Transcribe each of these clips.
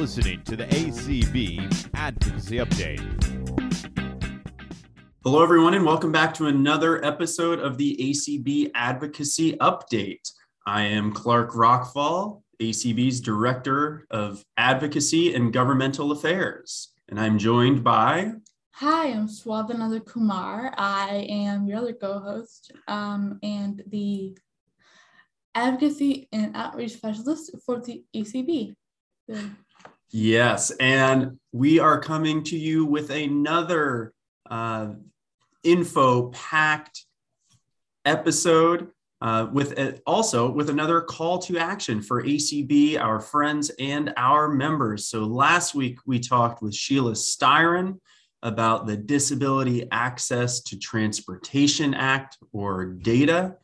listening to the ACB Advocacy Update. Hello, everyone, and welcome back to another episode of the ACB Advocacy Update. I am Clark Rachfal, ACB's Director of Advocacy and Governmental Affairs, and I'm joined by. Hi, I'm Swatha Nandhakumar. I am your other co host um, and the advocacy and outreach specialist for the ACB. Yes, and we are coming to you with another uh, info packed episode. Uh, with a, also with another call to action for ACB, our friends and our members. So last week we talked with Sheila Styron about the Disability Access to Transportation Act or DATA.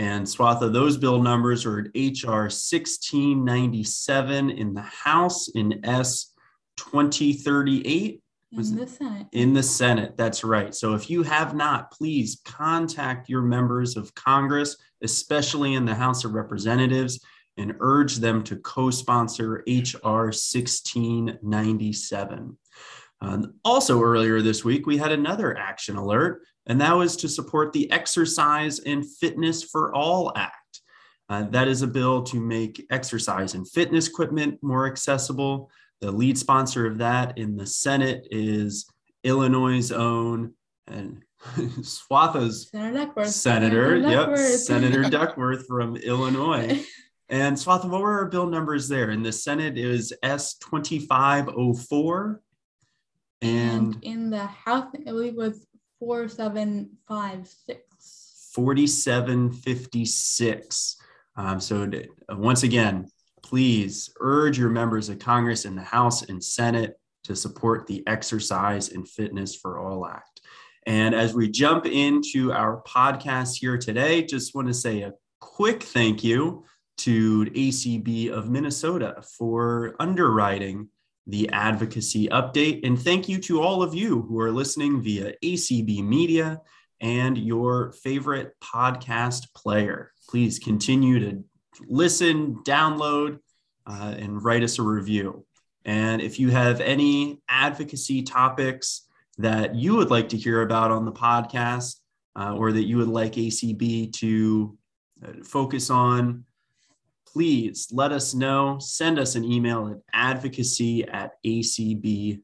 And Swatha, those bill numbers are at HR 1697 in the House in S 2038. In the Senate. In the Senate, that's right. So if you have not, please contact your members of Congress, especially in the House of Representatives, and urge them to co sponsor HR 1697. Um, also, earlier this week, we had another action alert, and that was to support the Exercise and Fitness for All Act. Uh, that is a bill to make exercise and fitness equipment more accessible. The lead sponsor of that in the Senate is Illinois' own and Swatha's Senator, Duckworth. Senator, Senator yep, Duckworth. Senator Duckworth from Illinois. And Swatha, what were our bill numbers there? In the Senate, it was S2504 and, in the house, I believe was four seven five six. Forty-seven fifty-six. Um, so to, uh, once again, please urge your members of Congress in the House and Senate to support the Exercise and Fitness for All Act. And as we jump into our podcast here today, just want to say a quick thank you to ACB of Minnesota for underwriting the advocacy update. And thank you to all of you who are listening via ACB Media and your favorite podcast player. Please continue to listen, download, uh, and write us a review. And if you have any advocacy topics that you would like to hear about on the podcast, uh, or that you would like ACB to uh, focus on, please let us know. Send us an email at advocacy at acb.org.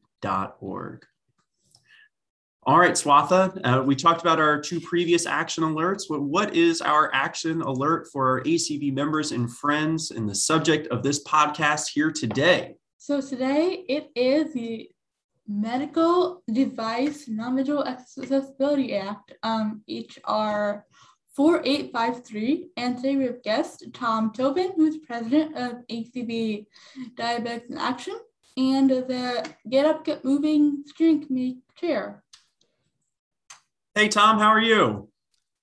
All right, Swatha, uh, we talked about our two previous action alerts. What is our action alert for our ACB members and friends and the subject of this podcast here today? So, today it is the Medical Device Non-Visual Accessibility Act, um, HR 4853. And today we have guest Tom Tobin, who's president of ACB Diabetics in Action and the Get Up, Get Moving Steering Committee chair. Hey, Tom, how are you?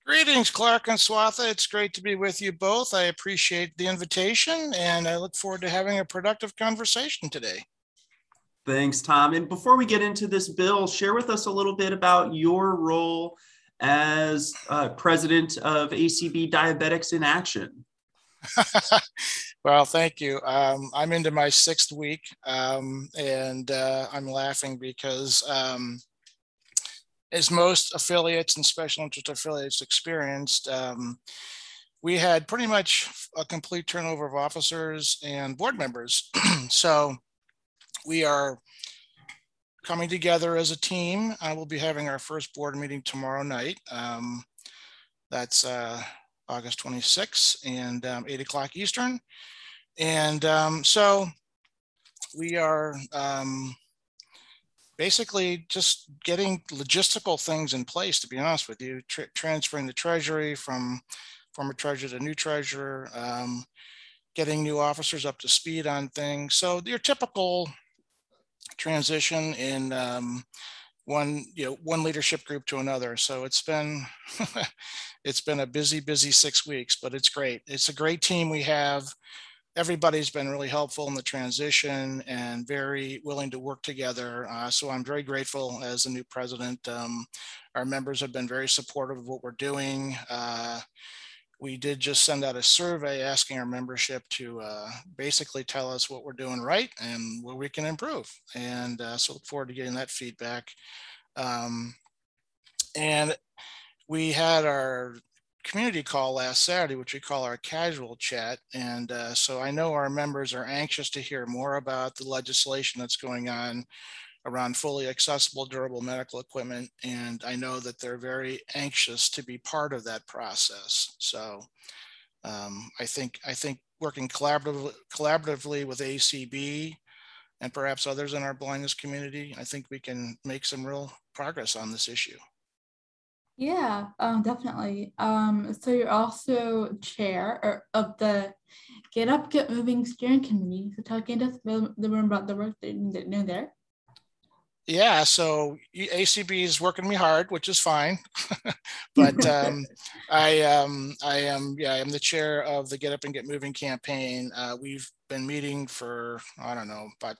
Greetings, Clark and Swatha. It's great to be with you both. I appreciate the invitation and I look forward to having a productive conversation today. Thanks, Tom. And before we get into this bill, share with us a little bit about your role as uh, president of ACB Diabetics in Action? well, thank you. Um, I'm into my sixth week, um, and uh, I'm laughing because, um, as most affiliates and special interest affiliates experienced, um, we had pretty much a complete turnover of officers and board members. so we are coming together as a team. I will be having our first board meeting tomorrow night. Um, that's uh, August 26th and um, 8 o'clock Eastern. And um, so we are um, basically just getting logistical things in place, to be honest with you, tra transferring the treasury from former treasurer to new treasurer, um, getting new officers up to speed on things. So your typical transition in um, one you know one leadership group to another. So it's been it's been a busy busy six weeks but it's great. It's a great team we have. Everybody's been really helpful in the transition and very willing to work together. Uh, so i'm very grateful as the new president. Um, our members have been very supportive of what we're doing. Uh, we did just send out a survey asking our membership to uh, basically tell us what we're doing right and where we can improve. And uh, so look forward to getting that feedback. Um, and we had our community call last Saturday, which we call our casual chat. And uh, so I know our members are anxious to hear more about the legislation that's going on around fully accessible durable medical equipment. And I know that they're very anxious to be part of that process. So um, I think I think working collaboratively, collaboratively with ACB and perhaps others in our blindness community, I think we can make some real progress on this issue. Yeah, um, definitely. Um, so you're also chair of the Get Up, Get Moving steering committee. So talking to us the room about the work that you're doing there. Yeah, so ACB is working me hard, which is fine. but um, I um, I am yeah I'm the chair of the Get Up and Get Moving campaign. Uh, we've been meeting for I don't know about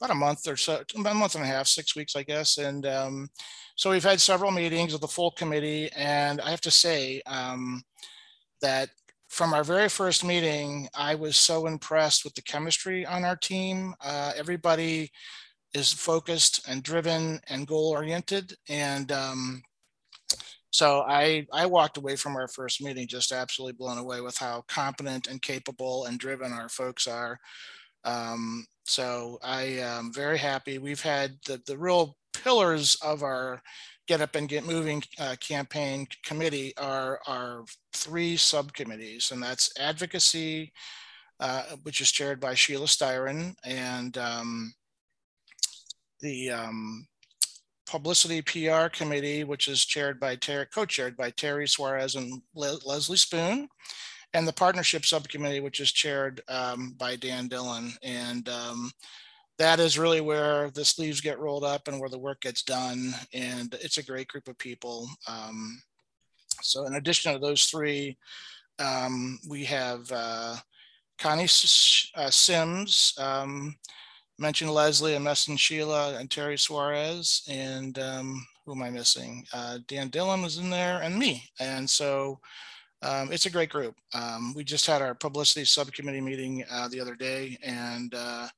about a month or so, about a month and a half, six weeks, I guess. And um, so we've had several meetings with the full committee, and I have to say um, that from our very first meeting, I was so impressed with the chemistry on our team. Uh, everybody is focused and driven and goal oriented. And um, so I, I walked away from our first meeting just absolutely blown away with how competent and capable and driven our folks are. Um, so I am very happy. We've had the, the real pillars of our Get Up and Get Moving uh, campaign committee are our three subcommittees, and that's advocacy, uh, which is chaired by Sheila Styron, and um, the um, publicity PR committee, which is chaired by Ter- co-chaired by Terry Suarez and Le- Leslie Spoon, and the partnership subcommittee, which is chaired um, by Dan Dillon. And um, that is really where the sleeves get rolled up and where the work gets done. And it's a great group of people. Um, so in addition to those three, um, we have uh, Connie uh, Sims, um, mentioned Leslie, and mentioned Sheila and Terry Suarez, and um, who am I missing? Uh, Dan Dillon was in there, and me. And so um, it's a great group. Um, we just had our publicity subcommittee meeting uh, the other day, and uh,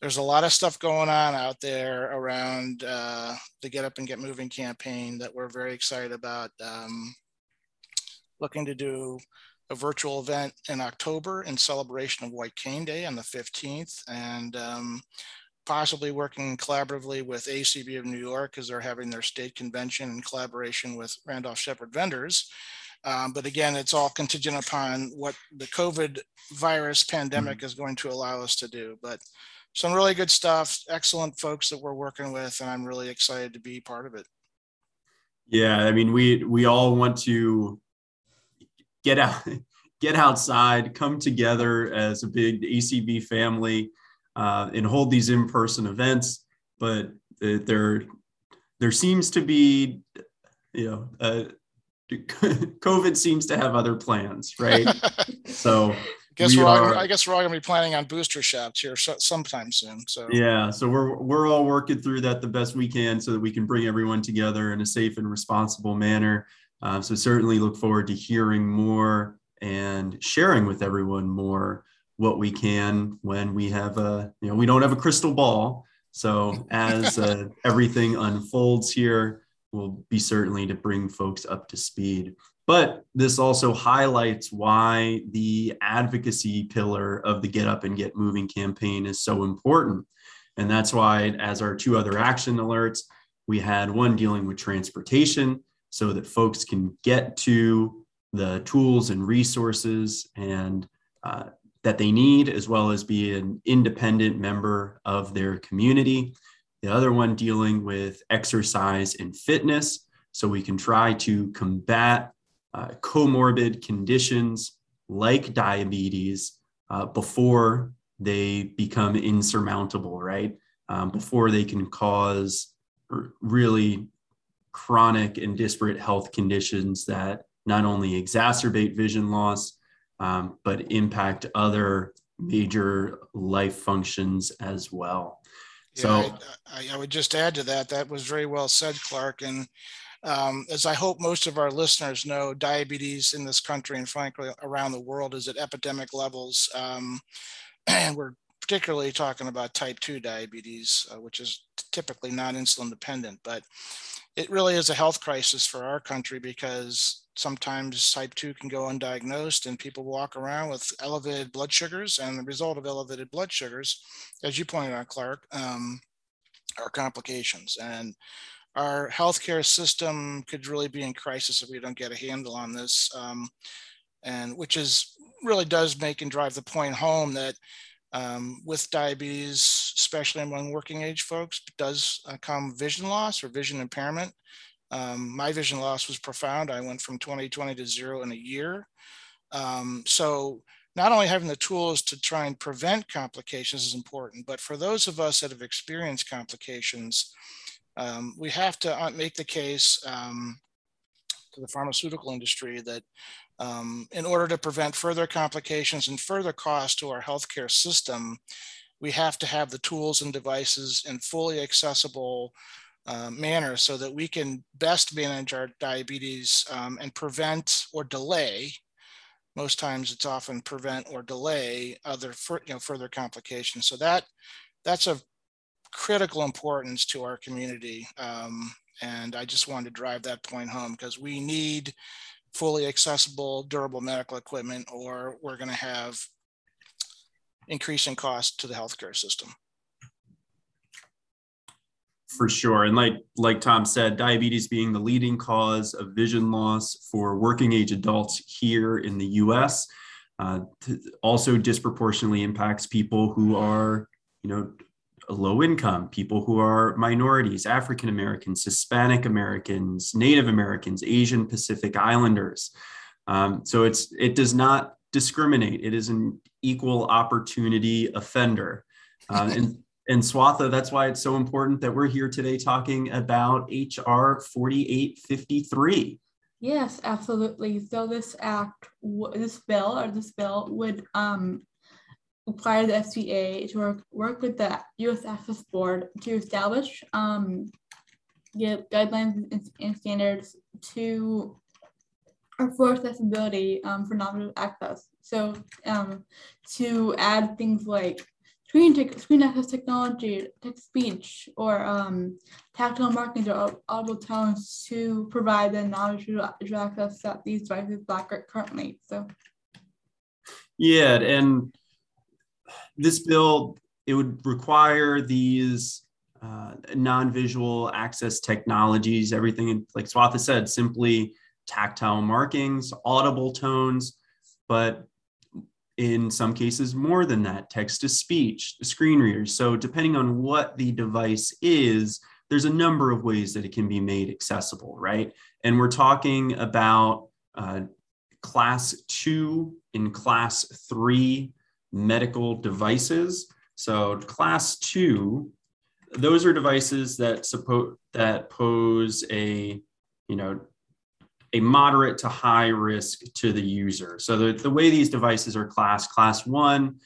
there's a lot of stuff going on out there around uh, the Get Up and Get Moving campaign that we're very excited about. Um, looking to do a virtual event in October in celebration of White Cane Day on the 15th, and um, possibly working collaboratively with ACB of New York as they're having their state convention in collaboration with Randolph Sheppard vendors. Um, but again, it's all contingent upon what the COVID virus pandemic mm-hmm. is going to allow us to do. But some really good stuff, excellent folks that we're working with, and I'm really excited to be part of it. Yeah, I mean, we we all want to get out, get outside, come together as a big ACB family, uh, and hold these in-person events. But there, there seems to be, you know, uh, COVID seems to have other plans, right? so guess we are, I guess we're all gonna be planning on booster shots here sometime soon. So yeah, so we're we're all working through that the best we can so that we can bring everyone together in a safe and responsible manner. Uh, so certainly look forward to hearing more and sharing with everyone more what we can when we have a you know we don't have a crystal ball. So as uh, everything unfolds here, we'll be certainly to bring folks up to speed. But this also highlights why the advocacy pillar of the Get Up and Get Moving campaign is so important. And that's why, as our two other action alerts, we had one dealing with transportation so that folks can get to the tools and resources and uh, that they need, as well as be an independent member of their community. The other one dealing with exercise and fitness, so we can try to combat uh, comorbid conditions like diabetes uh, before they become insurmountable, right? Um, before they can cause really chronic and disparate health conditions that not only exacerbate vision loss, um, but impact other major life functions as well. Yeah, so I, I, would just add to that. That was very well said, Clark. And Um, as I hope most of our listeners know, diabetes in this country and frankly around the world is at epidemic levels. Um, and we're particularly talking about type 2 diabetes, uh, which is typically non insulin dependent. But it really is a health crisis for our country because sometimes type 2 can go undiagnosed and people walk around with elevated blood sugars. And the result of elevated blood sugars, as you pointed out, Clark, um, are complications. And our healthcare system could really be in crisis if we don't get a handle on this. Um, and which is really does make and drive the point home that um, with diabetes, especially among working age folks, does uh, come vision loss or vision impairment. Um, my vision loss was profound. I went from 2020 to zero in a year. Um, so not only having the tools to try and prevent complications is important, but for those of us that have experienced complications, um, we have to uh, make the case um, to the pharmaceutical industry that um, in order to prevent further complications and further costs to our healthcare system, we have to have the tools and devices in fully accessible uh, manner so that we can best manage our diabetes um, and prevent or delay. Most times, it's often prevent or delay other you know, further complications. So that that's of critical importance to our community. Um, and I just wanted to drive that point home because we need fully accessible, durable medical equipment, or we're going to have increasing costs to the healthcare system. For sure, and like like Tom said, diabetes being the leading cause of vision loss for working age adults here in the U.S. Uh, also disproportionately impacts people who are, you know, low income, people who are minorities, African Americans, Hispanic Americans, Native Americans, Asian Pacific Islanders. Um, so it's it does not discriminate. It is an equal opportunity offender. Uh, and and Swatha, that's why it's so important that we're here today talking about HR 4853. Yes, absolutely. So this act, this bill or this bill would um, require the FDA to work, work with the U.S. Access Board to establish um, guidelines and, and, standards to for accessibility um, for non access. So um, to add things like screen te- screen access technology, text speech, or um, tactile markings or audible tones to provide the non-visual access that these devices lack currently. So. Yeah, and this bill it would require these uh, non-visual access technologies, everything like Swatha said, simply tactile markings, audible tones, but in some cases more than that, text to speech, screen readers. So depending on what the device is, there's a number of ways that it can be made accessible, right? And we're talking about uh, class two and class three medical devices. So class two, those are devices that suppose that pose a, you know, a moderate to high risk to the user. So the, the way these devices are classed, class one,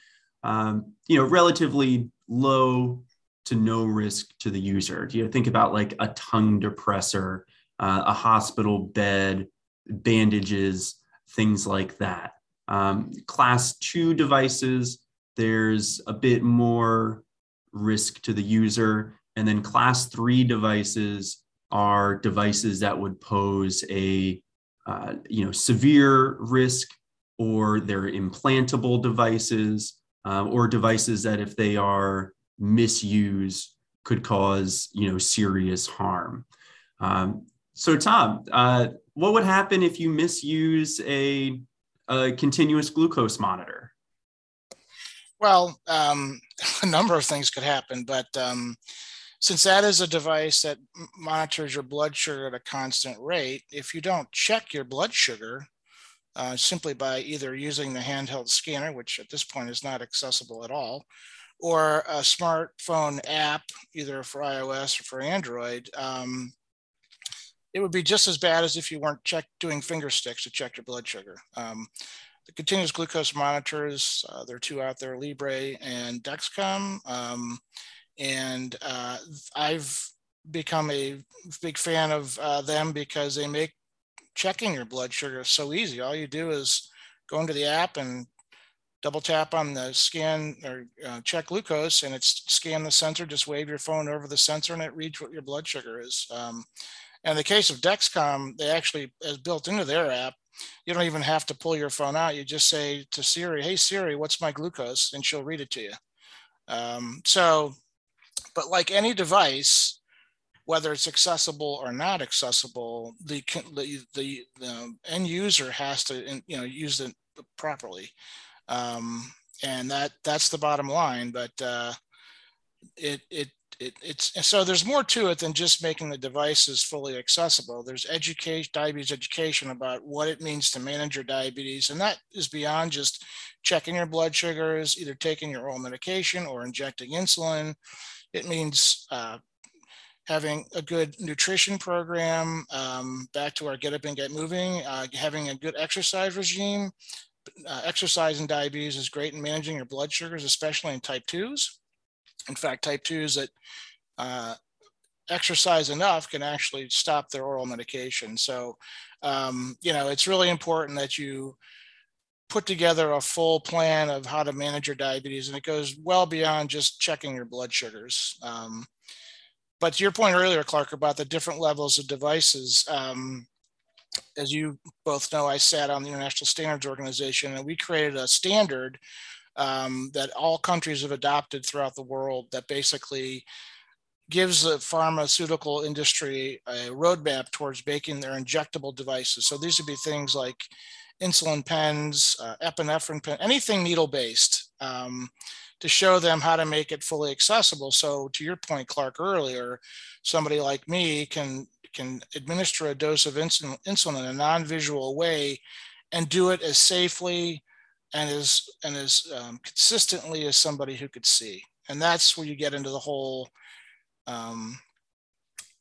um, you know, relatively low to no risk to the user. You think about like a tongue depressor, uh, a hospital bed, bandages, things like that? Um, class two devices, there's a bit more risk to the user. And then class three devices are devices that would pose a uh, you know severe risk or they're implantable devices um, or devices that if they are misused could cause you know serious harm um, so tom uh, what would happen if you misuse a a continuous glucose monitor? Well, um, a number of things could happen, but um, since that is a device that monitors your blood sugar at a constant rate, if you don't check your blood sugar uh, simply by either using the handheld scanner, which at this point is not accessible at all, or a smartphone app, either for iOS or for Android, um, it would be just as bad as if you weren't check, doing finger sticks to check your blood sugar. Um, the continuous glucose monitors, uh, there are two out there, Libre and Dexcom. Um, and uh, I've become a big fan of uh, them because they make checking your blood sugar so easy. All you do is go into the app and double tap on the scan or uh, check glucose and it's scan the sensor, just wave your phone over the sensor and it reads what your blood sugar is. Um, and the case of Dexcom, they actually, as built into their app, you don't even have to pull your phone out. You just say to Siri, hey Siri, what's my glucose? And she'll read it to you. Um, so, but like any device, whether it's accessible or not accessible, the the, the, the end user has to you know use it properly, um, and that that's the bottom line. But uh, it it it, it's so there's more to it than just making the devices fully accessible. There's education, diabetes education about what it means to manage your diabetes, and that is beyond just checking your blood sugars, either taking your oral medication or injecting insulin. It means uh, having a good nutrition program, um, back to our get up and get moving, uh, having a good exercise regime. Uh, exercise in diabetes is great in managing your blood sugars, especially in type 2s. In fact, type 2s that uh, exercise enough can actually stop their oral medication. So, um, you know, it's really important that you put together a full plan of how to manage your diabetes, and it goes well beyond just checking your blood sugars. Um, but to your point earlier, Clark, about the different levels of devices, um, as you both know, I sat on the International Standards Organization and we created a standard um, that all countries have adopted throughout the world that basically gives the pharmaceutical industry a roadmap towards making their injectable devices. So these would be things like insulin pens, uh, epinephrine pen, anything needle based. Um, to show them how to make it fully accessible. So to your point, Clark, earlier, somebody like me can can administer a dose of insulin, insulin in a non-visual way and do it as safely and as and as um, consistently as somebody who could see. And that's where you get into the whole um,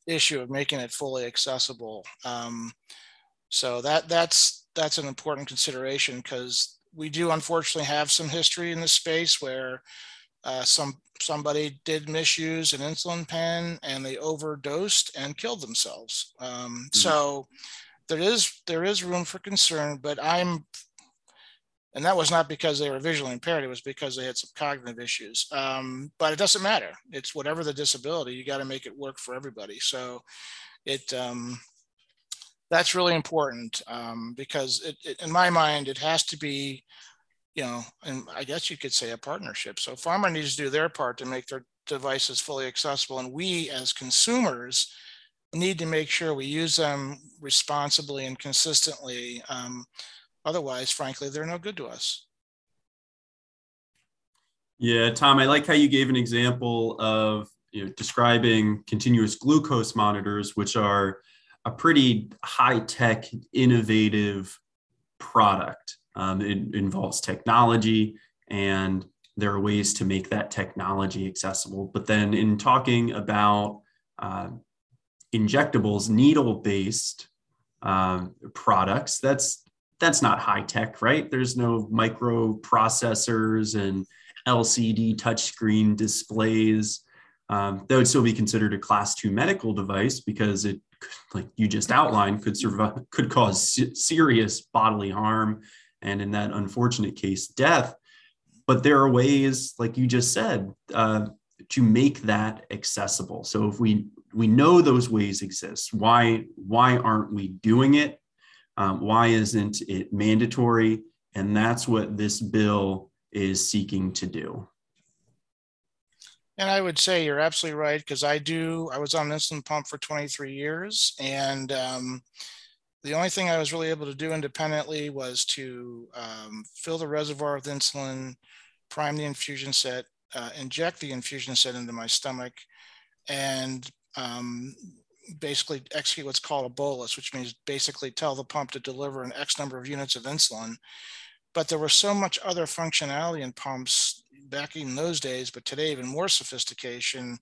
issue of making it fully accessible. Um, so that that's that's an important consideration because we do unfortunately have some history in this space where uh, some somebody did misuse an insulin pen and they overdosed and killed themselves. Um, mm-hmm. So there is there is room for concern, but I'm and that was not because they were visually impaired; it was because they had some cognitive issues. Um, but it doesn't matter; it's whatever the disability. You got to make it work for everybody. So it um, that's really important um, because it, it, in my mind, it has to be, you know, and I guess you could say a partnership. So pharma needs to do their part to make their devices fully accessible. And we as consumers need to make sure we use them responsibly and consistently. Otherwise, frankly, they're no good to us. Yeah, Tom, I like how you gave an example of you know, describing continuous glucose monitors, which are a pretty high tech, innovative product. Um, it involves technology, and there are ways to make that technology accessible. But then, in talking about uh, injectables, needle based um, products, that's that's not high tech, right? There's no microprocessors and LCD touchscreen displays. Um, that would still be considered a class two medical device because it like you just outlined, could survive, could cause serious bodily harm, and in that unfortunate case, death. But there are ways, like you just said, uh, to make that accessible. So if we we know those ways exist, why why aren't we doing it? Um, why isn't it mandatory? And that's what this bill is seeking to do. And I would say you're absolutely right because I do. I was on insulin pump for 23 years, and um, the only thing I was really able to do independently was to um, fill the reservoir with insulin, prime the infusion set, uh, inject the infusion set into my stomach, and um, basically execute what's called a bolus, which means basically tell the pump to deliver an X number of units of insulin. But there was so much other functionality in pumps back in those days, but today even more sophistication,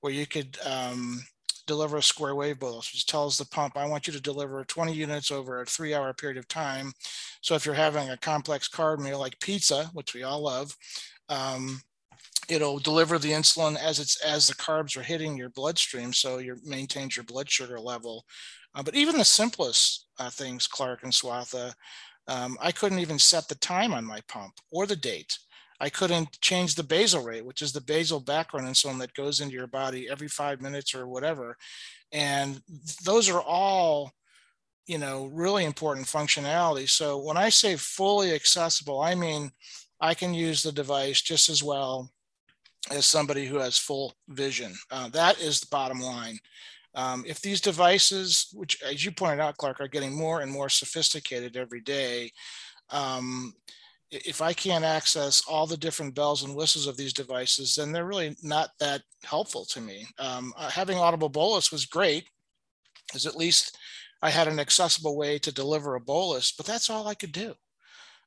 where you could um, deliver a square wave bolus, which tells the pump, I want you to deliver 20 units over a three hour period of time. So if you're having a complex carb meal like pizza, which we all love, um, it'll deliver the insulin as it's as the carbs are hitting your bloodstream, so you maintains your blood sugar level. Uh, but even the simplest uh, things, Clark and Swatha, um, I couldn't even set the time on my pump or the date. I couldn't change the basal rate, which is the basal background insulin that goes into your body every five minutes or whatever. And those are all, you know, really important functionality. So when I say fully accessible, I mean I can use the device just as well as somebody who has full vision. Uh, that is the bottom line. Um, if these devices, which as you pointed out, Clark, are getting more and more sophisticated every day, um, if I can't access all the different bells and whistles of these devices, then they're really not that helpful to me. Um, uh, having audible bolus was great, because at least I had an accessible way to deliver a bolus, but that's all I could do.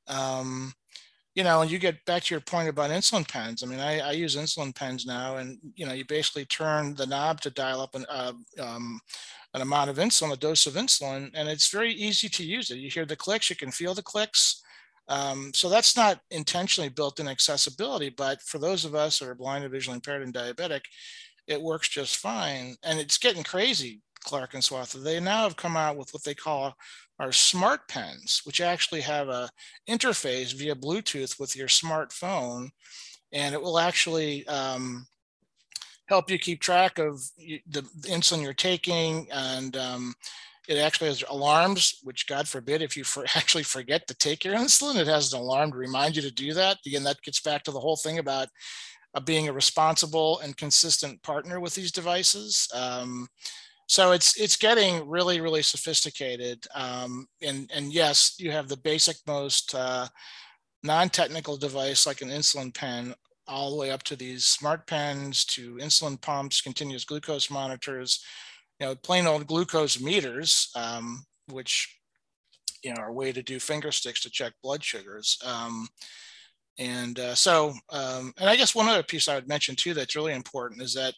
Um, you know, and you get back to your point about insulin pens. I mean, I, I, use insulin pens now, and you know, you basically turn the knob to dial up an, uh, um, an amount of insulin, a dose of insulin, and it's very easy to use it. You hear the clicks, you can feel the clicks. Um, so that's not intentionally built in accessibility, but for those of us that are blind or visually impaired and diabetic, it works just fine. And it's getting crazy, Clark and Swatha. They now have come out with what they call are smart pens, which actually have a interface via Bluetooth with your smartphone, and it will actually um, help you keep track of the insulin you're taking, and um, it actually has alarms. Which, God forbid, if you for actually forget to take your insulin, it has an alarm to remind you to do that. Again, that gets back to the whole thing about uh, being a responsible and consistent partner with these devices. Um, so it's it's getting really really sophisticated um, and and yes you have the basic most uh, non-technical device like an insulin pen all the way up to these smart pens to insulin pumps continuous glucose monitors you know plain old glucose meters um, which you know are a way to do finger sticks to check blood sugars um, and uh, so um, and i guess one other piece i would mention too that's really important is that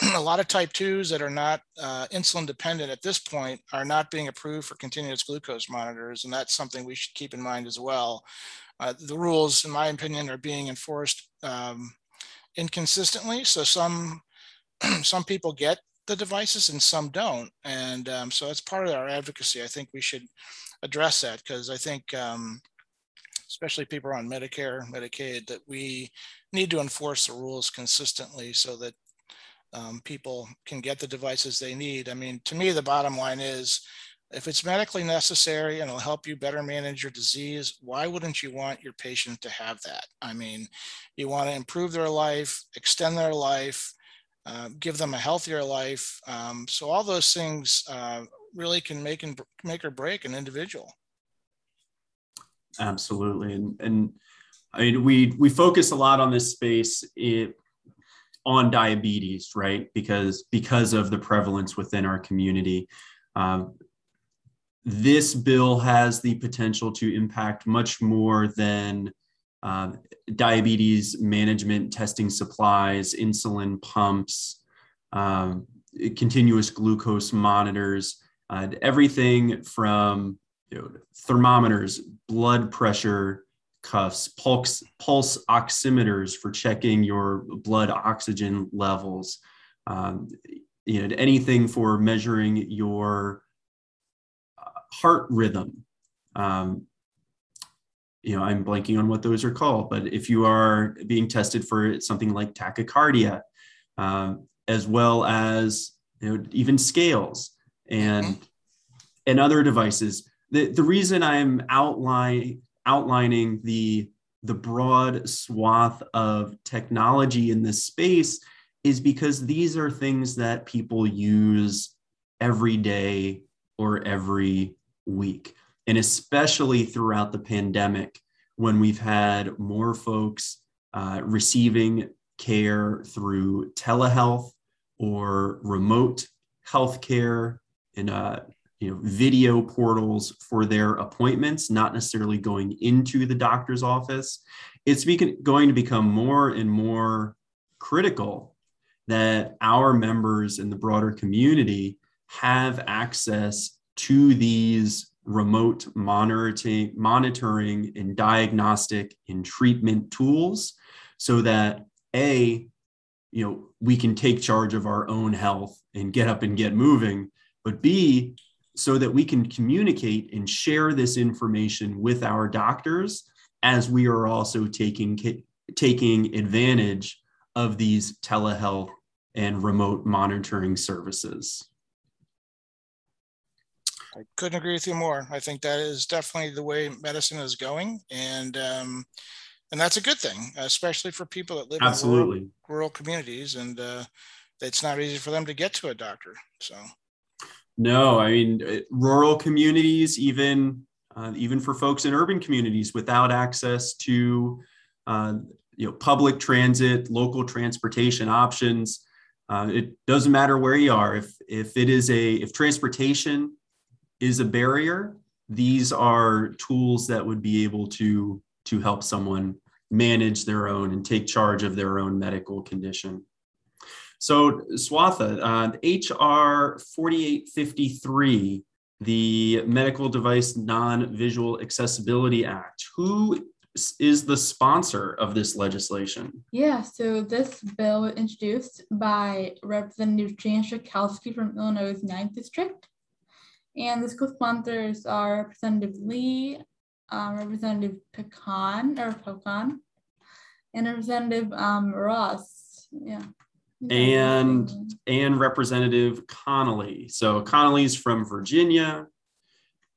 a lot of type 2s that are not uh, insulin dependent at this point are not being approved for continuous glucose monitors. And that's something we should keep in mind as well. Uh, the rules, in my opinion, are being enforced um, inconsistently. So some, some people get the devices and some don't. And um, so that's part of our advocacy. I think we should address that because I think, um, especially people on Medicare, Medicaid, that we need to enforce the rules consistently so that um, people can get the devices they need. I mean, to me, the bottom line is if it's medically necessary and it'll help you better manage your disease, why wouldn't you want your patient to have that? I mean, you want to improve their life, extend their life, uh, give them a healthier life. Um, so all those things uh, really can make and make or break an individual. Absolutely, and and I mean we we focus a lot on this space. It, on diabetes, right? Because because of the prevalence within our community. Um, this bill has the potential to impact much more than uh, diabetes management testing supplies, insulin pumps, um, continuous glucose monitors, uh, everything from you know, thermometers, blood pressure, cuffs, pulse, pulse oximeters for checking your blood oxygen levels, um, you know, anything for measuring your uh, heart rhythm. Um, you know, I'm blanking on what those are called, but if you are being tested for something like tachycardia, um, as well as you know, even scales and mm-hmm. and other devices. The, the reason I'm outlining outlining the the broad swath of technology in this space is because these are things that people use every day or every week. And especially throughout the pandemic, when we've had more folks uh, receiving care through telehealth or remote healthcare in a you know video portals for their appointments not necessarily going into the doctor's office. It's going to become more and more critical that our members in the broader community have access to these remote monitoring monitoring and diagnostic and treatment tools so that a you know we can take charge of our own health and get up and get moving but b so that we can communicate and share this information with our doctors as we are also taking taking advantage of these telehealth and remote monitoring services. I couldn't agree with you more. I think that is definitely the way medicine is going, and um, and that's a good thing, especially for people that live Absolutely. in rural, rural communities, and uh, it's not easy for them to get to a doctor. So, no, I mean uh, rural communities, even uh, even for folks in urban communities without access to uh, you know public transit, local transportation options. Uh, it doesn't matter where you are. If if it is a if transportation is a barrier, these are tools that would be able to to help someone manage their own and take charge of their own medical condition. So Swatha, uh, HR 4853, the Medical Device Non-Visual Accessibility Act. Who is the sponsor of this legislation? Yeah, so this bill was introduced by Representative Jan Schakowsky from Illinois' 9th District. And the co-sponsors are Representative Lee, um, Representative Pocan or Pocan, and Representative um, Ross. Yeah. And and Representative Connolly. So Connolly's from Virginia.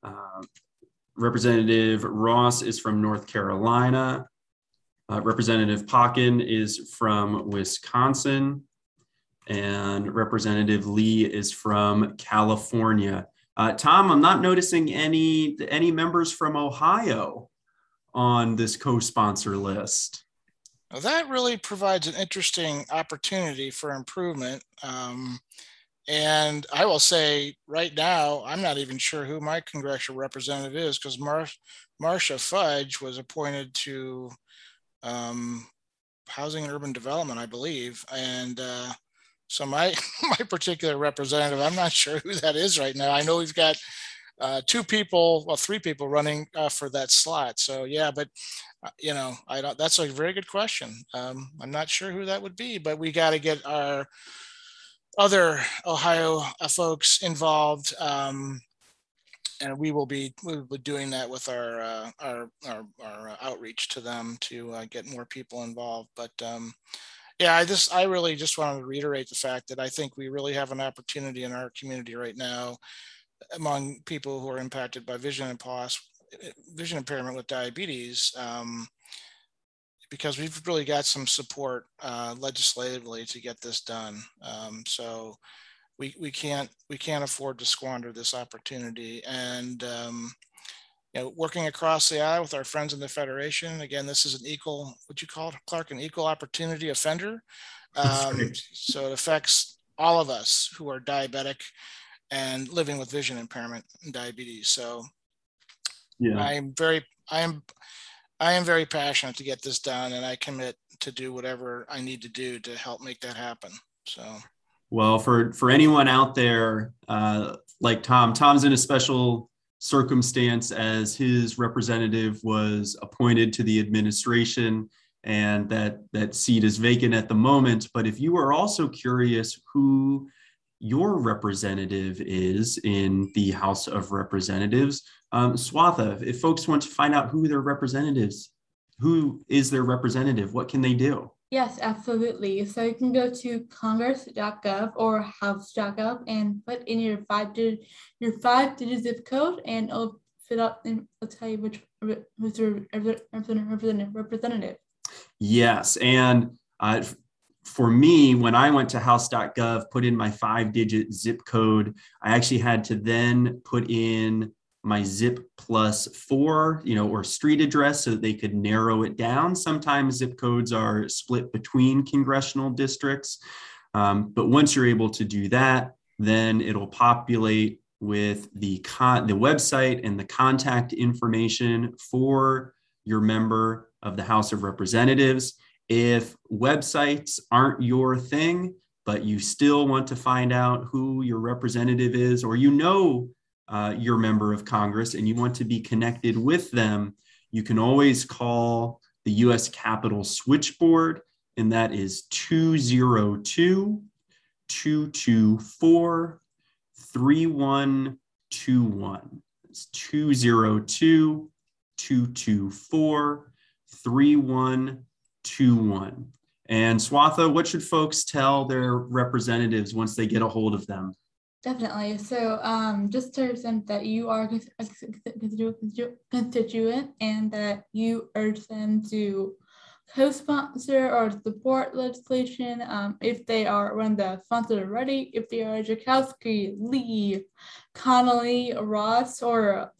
Uh, Representative Ross is from North Carolina. Uh, Representative Pocan is from Wisconsin. And Representative Lee is from California. Uh, Tom, I'm not noticing any, any members from Ohio on this co-sponsor list. Well, that really provides an interesting opportunity for improvement. Um, and I will say right now, I'm not even sure who my congressional representative is because Mar- Marcia Fudge was appointed to um, Housing and Urban Development, I believe. And uh, so my my particular representative, I'm not sure who that is right now. I know we've got uh, two people, well, three people running uh, for that slot. So yeah, but uh, you know, I don't. That's a very good question. Um, I'm not sure who that would be, but we got to get our other Ohio uh, folks involved. Um, and we will be we will be doing that with our uh, our, our, our uh, outreach to them to uh, get more people involved. But um, yeah, I just I really just wanted to reiterate the fact that I think we really have an opportunity in our community right now among people who are impacted by vision and vision impairment with diabetes. Um, because we've really got some support uh, legislatively to get this done. Um, so we, we can't we can't afford to squander this opportunity. And um, you know, working across the aisle with our friends in the federation. Again, this is an equal what you call it, Clark, an equal opportunity offender. Um, so it affects all of us who are diabetic and living with vision impairment and diabetes. So yeah. I'm very I am I am very passionate to get this done, and I commit to do whatever I need to do to help make that happen. So, well, for for anyone out there uh, like Tom, Tom's in a special circumstance as his representative was appointed to the administration and that that seat is vacant at the moment but if you are also curious who your representative is in the House of Representatives. Um, Swatha, if folks want to find out who their representatives, who is their representative, what can they do? Yes, absolutely. So you can go to congress.gov or house.gov and put in your five digit your five digit zip code and it'll fit up and it'll tell you which who's your representative. representative. Yes, and uh, for me, when I went to house.gov, put in my five digit zip code, I actually had to then put in my zip plus four, you know, or street address so that they could narrow it down. Sometimes zip codes are split between congressional districts. Um, but once you're able to do that, then it'll populate with the con- the website and the contact information for your member of the House of Representatives. If websites aren't your thing, but you still want to find out who your representative is, or you know uh, your member of Congress and you want to be connected with them, you can always call the US Capitol switchboard. and that is 202 224 3121. It's 202 224 3121. And Swatha, what should folks tell their representatives once they get a hold of them? Definitely. So um, just to present that you are a constituent and that you urge them to co-sponsor or support legislation um, if they are when the funds are ready, if they are Schakowsky, Lee, Connolly, Ross, or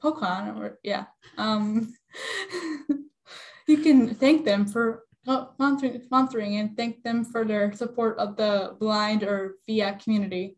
Pocan, or yeah. Um, you can thank them for sponsoring, sponsoring and thank them for their support of the blind or VIA community.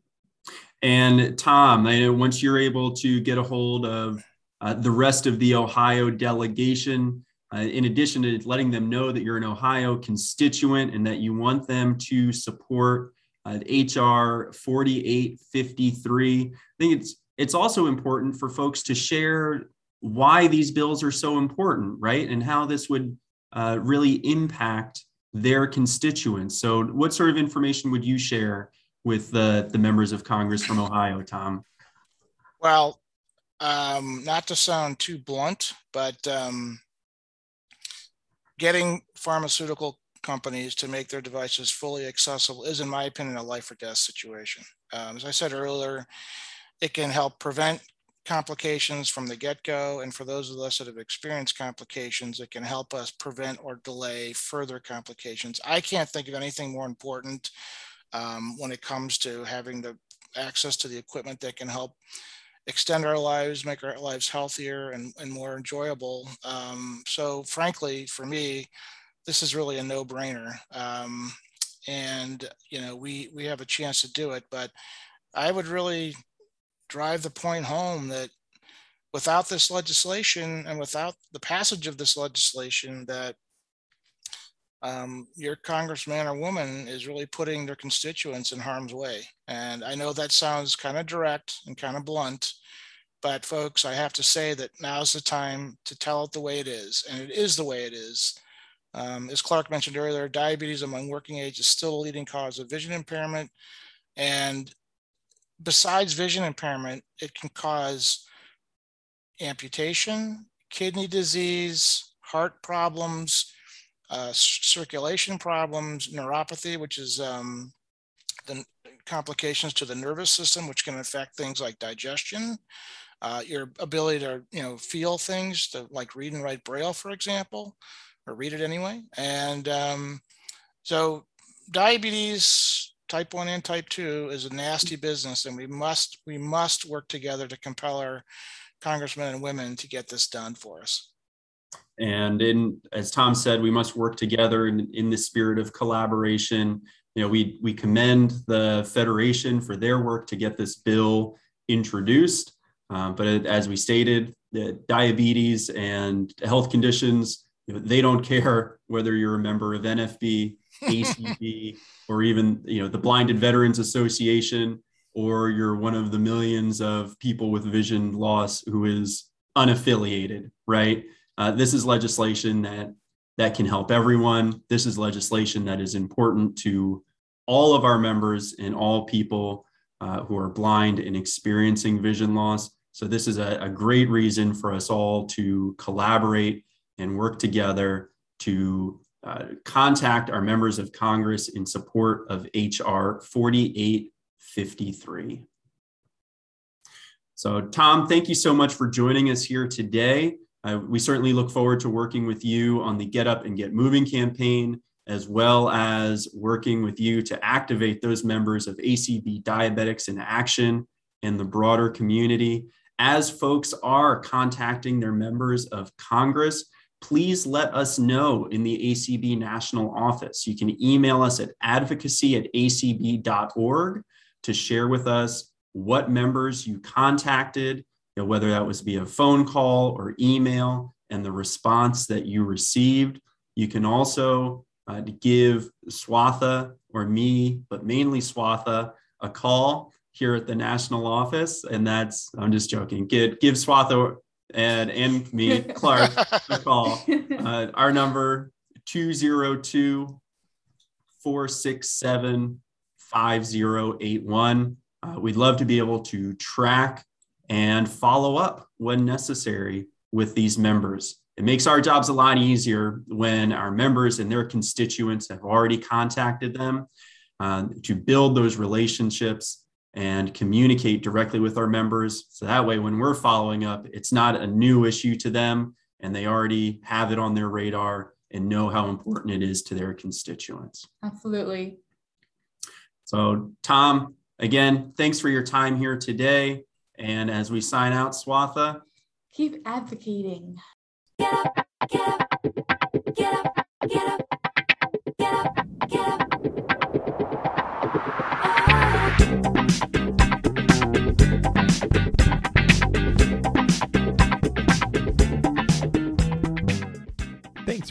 And Tom, I know once you're able to get a hold of uh, the rest of the Ohio delegation, uh, in addition to letting them know that you're an Ohio constituent and that you want them to support uh, HR 4853, I think it's it's also important for folks to share why these bills are so important, right, and how this would uh, really impact their constituents. So, what sort of information would you share with the the members of Congress from Ohio, Tom? Well, um, not to sound too blunt, but um, getting pharmaceutical companies to make their devices fully accessible is, in my opinion, a life or death situation. Um, as I said earlier, it can help prevent complications from the get-go and for those of us that have experienced complications it can help us prevent or delay further complications i can't think of anything more important um, when it comes to having the access to the equipment that can help extend our lives, make our lives healthier and, and more enjoyable. Um, so frankly, for me, this is really a no-brainer. Um, and you know, we we have a chance to do it, but I would really drive the point home that without this legislation and without the passage of this legislation, that um, your congressman or woman is really putting their constituents in harm's way. And I know that sounds kind of direct and kind of blunt, but folks, I have to say that now's the time to tell it the way it is. And it is the way it is. Um, as Clark mentioned earlier, diabetes among working age is still a leading cause of vision impairment. And besides vision impairment, it can cause amputation, kidney disease, heart problems, uh, circulation problems, neuropathy, which is um, the complications to the nervous system, which can affect things like digestion, uh, your ability to you know feel things, to like read and write braille, for example, or read it anyway. And um, so diabetes type 1 and type 2 is a nasty business and we must we must work together to compel our congressmen and women to get this done for us and in, as Tom said, we must work together in, in the spirit of collaboration. You know, we, we commend the Federation for their work to get this bill introduced. Uh, but as we stated, diabetes and health conditions, they don't care whether you're a member of NFB, ACB, or even you know the Blinded Veterans Association, or you're one of the millions of people with vision loss who is unaffiliated, right? Uh, this is legislation that that can help everyone. This is legislation that is important to all of our members and all people uh, who are blind and experiencing vision loss. So this is a, a great reason for us all to collaborate and work together to uh, contact our members of Congress in support of HR 4853. So, Tom, thank you so much for joining us here today. Uh, we certainly look forward to working with you on the Get Up and Get Moving campaign, as well as working with you to activate those members of ACB Diabetics in Action and the broader community. As folks are contacting their members of Congress, please let us know in the ACB National Office. You can email us at advocacy at acb.org to share with us what members you contacted you know, whether that was via phone call or email, and the response that you received. You can also uh, give Swatha or me, but mainly Swatha, a call here at the national office. And that's, I'm just joking, give, give Swatha and, and me, Clark, a call. Uh, our number 202 467 5081. Uh, we'd love to be able to track and follow up when necessary with these members. It makes our jobs a lot easier when our members and their constituents have already contacted them uh, to build those relationships and communicate directly with our members. So that way, when we're following up, it's not a new issue to them and they already have it on their radar and know how important it is to their constituents. Absolutely. So, Tom, again, thanks for your time here today. And as we sign out, Swatha, keep advocating. Get up,